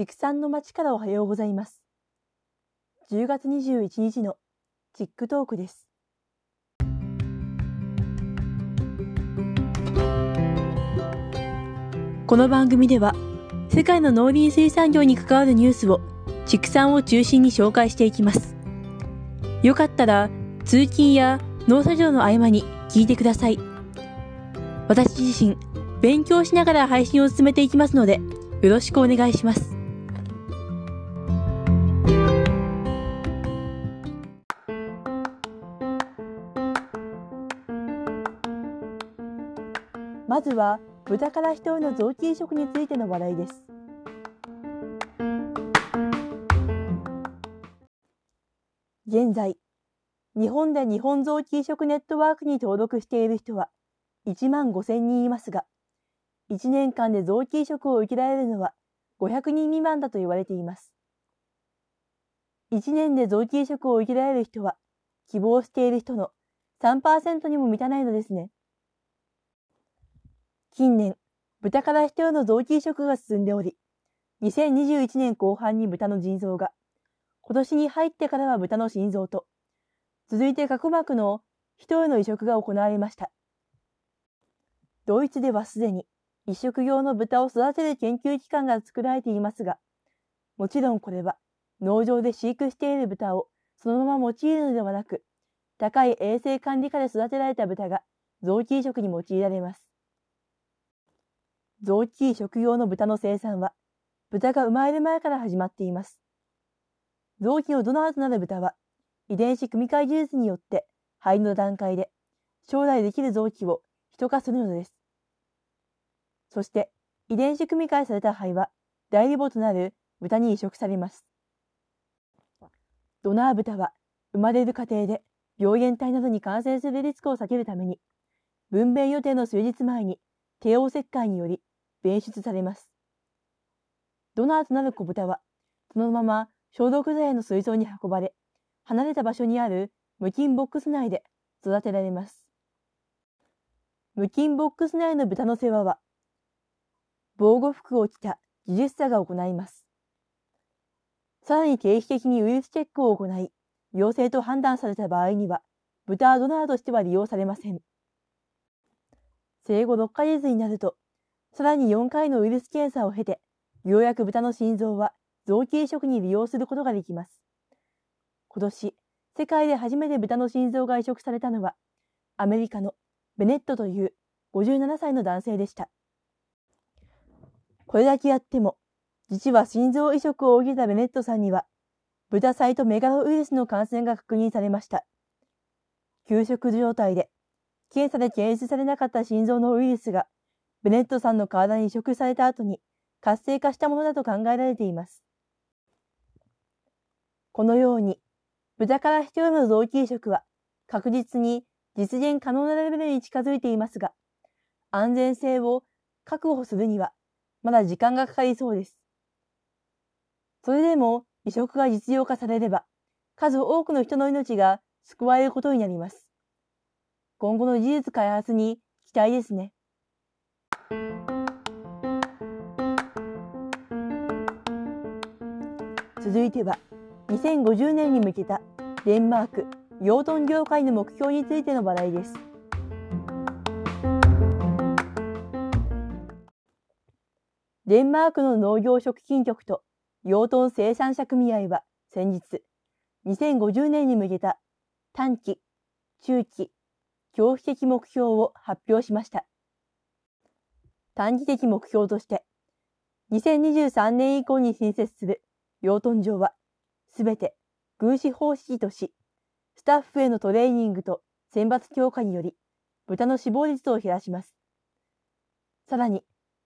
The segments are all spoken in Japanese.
畜産の町からおはようございます。10月21日のチックトークです。この番組では、世界の農林水産業に関わるニュースを畜産を中心に紹介していきます。よかったら、通勤や農作業の合間に聞いてください。私自身、勉強しながら配信を進めていきますので、よろしくお願いします。まずは、豚から人への臓器移植についての話題です。現在、日本で日本臓器移植ネットワークに登録している人は1万5000人いますが、1年間で臓器移植を受けられるのは500人未満だと言われています。1年で臓器移植を受けられる人は、希望している人の3%にも満たないのですね。近年、豚から人への臓器移植が進んでおり、2021年後半に豚の腎臓が、今年に入ってからは豚の心臓と、続いて角膜の人への移植が行われました。ドイツではすでに移植用の豚を育てる研究機関が作られていますが、もちろんこれは農場で飼育している豚をそのまま用いるのではなく、高い衛生管理下で育てられた豚が臓器移植に用いられます。臓器移植用の豚の生産は、豚が生まれる前から始まっています。臓器のドナーとなる豚は、遺伝子組み換え技術によって肺の段階で将来できる臓器を人化するのです。そして、遺伝子組み換えされた肺は、代理母となる豚に移植されます。ドナー豚は、生まれる過程で病原体などに感染するリスクを避けるために、分娩予定の数日前に帝王切開により弁出されます。ドナーとなる子豚は、そのまま消毒剤の水槽に運ばれ、離れた場所にある無菌ボックス内で育てられます。無菌ボックス内の豚の世話は、防護服を着た技術者が行います。さらに定期的にウイルスチェックを行い、陽性と判断された場合には、豚ドナーとしては利用されません。生後6ヶ月になると、さらに4回のウイルス検査を経て、ようやく豚の心臓は臓器移植に利用することができます。今年、世界で初めて豚の心臓が移植されたのは、アメリカのベネットという57歳の男性でした。これだけやっても、実は心臓移植を受けたベネットさんには、豚サイトメガロウイルスの感染が確認されました。休職状態で、検査で検出されなかった心臓のウイルスがベネットさんの体に移植された後に活性化したものだと考えられています。このように、豚から人への臓器移植は確実に実現可能なレベルに近づいていますが、安全性を確保するにはまだ時間がかかりそうです。それでも移植が実用化されれば、数多くの人の命が救われることになります。今後の技術開発に期待ですね。続いては2050年に向けたデンマーク養豚業界の目標についての話題です。デンマークの農業食品局と養豚生産者組合は先日、2050年に向けた短期、中期、長期的目標を発表しました。短期的目標として、2023年以降に新設する養豚場は、すべて軍師方式とし、スタッフへのトレーニングと選抜強化により、豚の死亡率を減らします。さらに、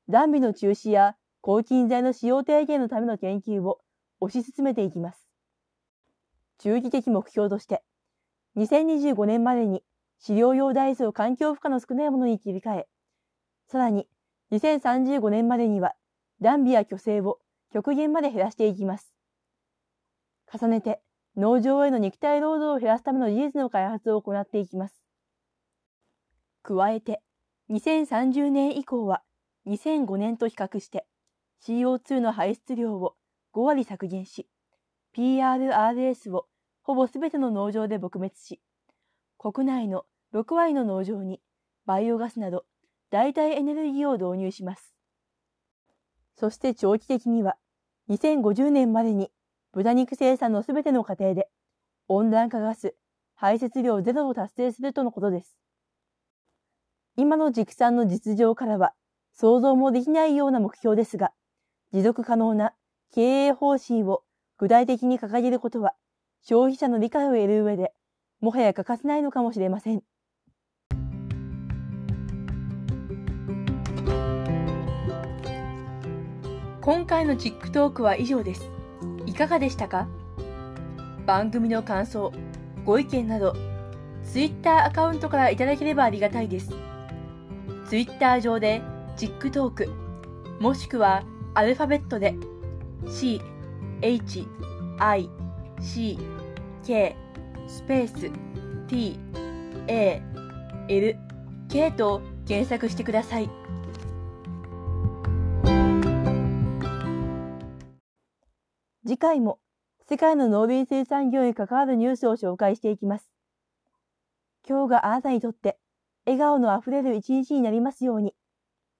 ダンビの中止や抗菌剤の使用低減のための研究を推し進めていきます。中期的目標として、2025年までに飼料用大豆を環境負荷の少ないものに切り替え、さらに2035年までにはダンビや虚勢を極限まで減らしていきます。重ねて農場への肉体労働を減らすための技術の開発を行っていきます。加えて、2030年以降は2005年と比較して CO2 の排出量を5割削減し、PRRS をほぼすべての農場で撲滅し、国内の6割の農場にバイオガスなど代替エネルギーを導入します。そして長期的には、2050年までに豚肉生産のすべての過程で温暖化ガス排泄量ゼロを達成するとのことです。今の畜産の実情からは想像もできないような目標ですが、持続可能な経営方針を具体的に掲げることは消費者の理解を得る上でもはや欠かせないのかもしれません。今回のチックトークは以上です。いかがでしたか？番組の感想、ご意見など、Twitter アカウントからいただければありがたいです。Twitter 上で、チックトーク、もしくはアルファベットで、C、H、I、C、K、スペース、T、A、L、K と検索してください。次回も世界の農林水産業に関わるニュースを紹介していきます。今日があなたにとって笑顔のあふれる一日になりますように。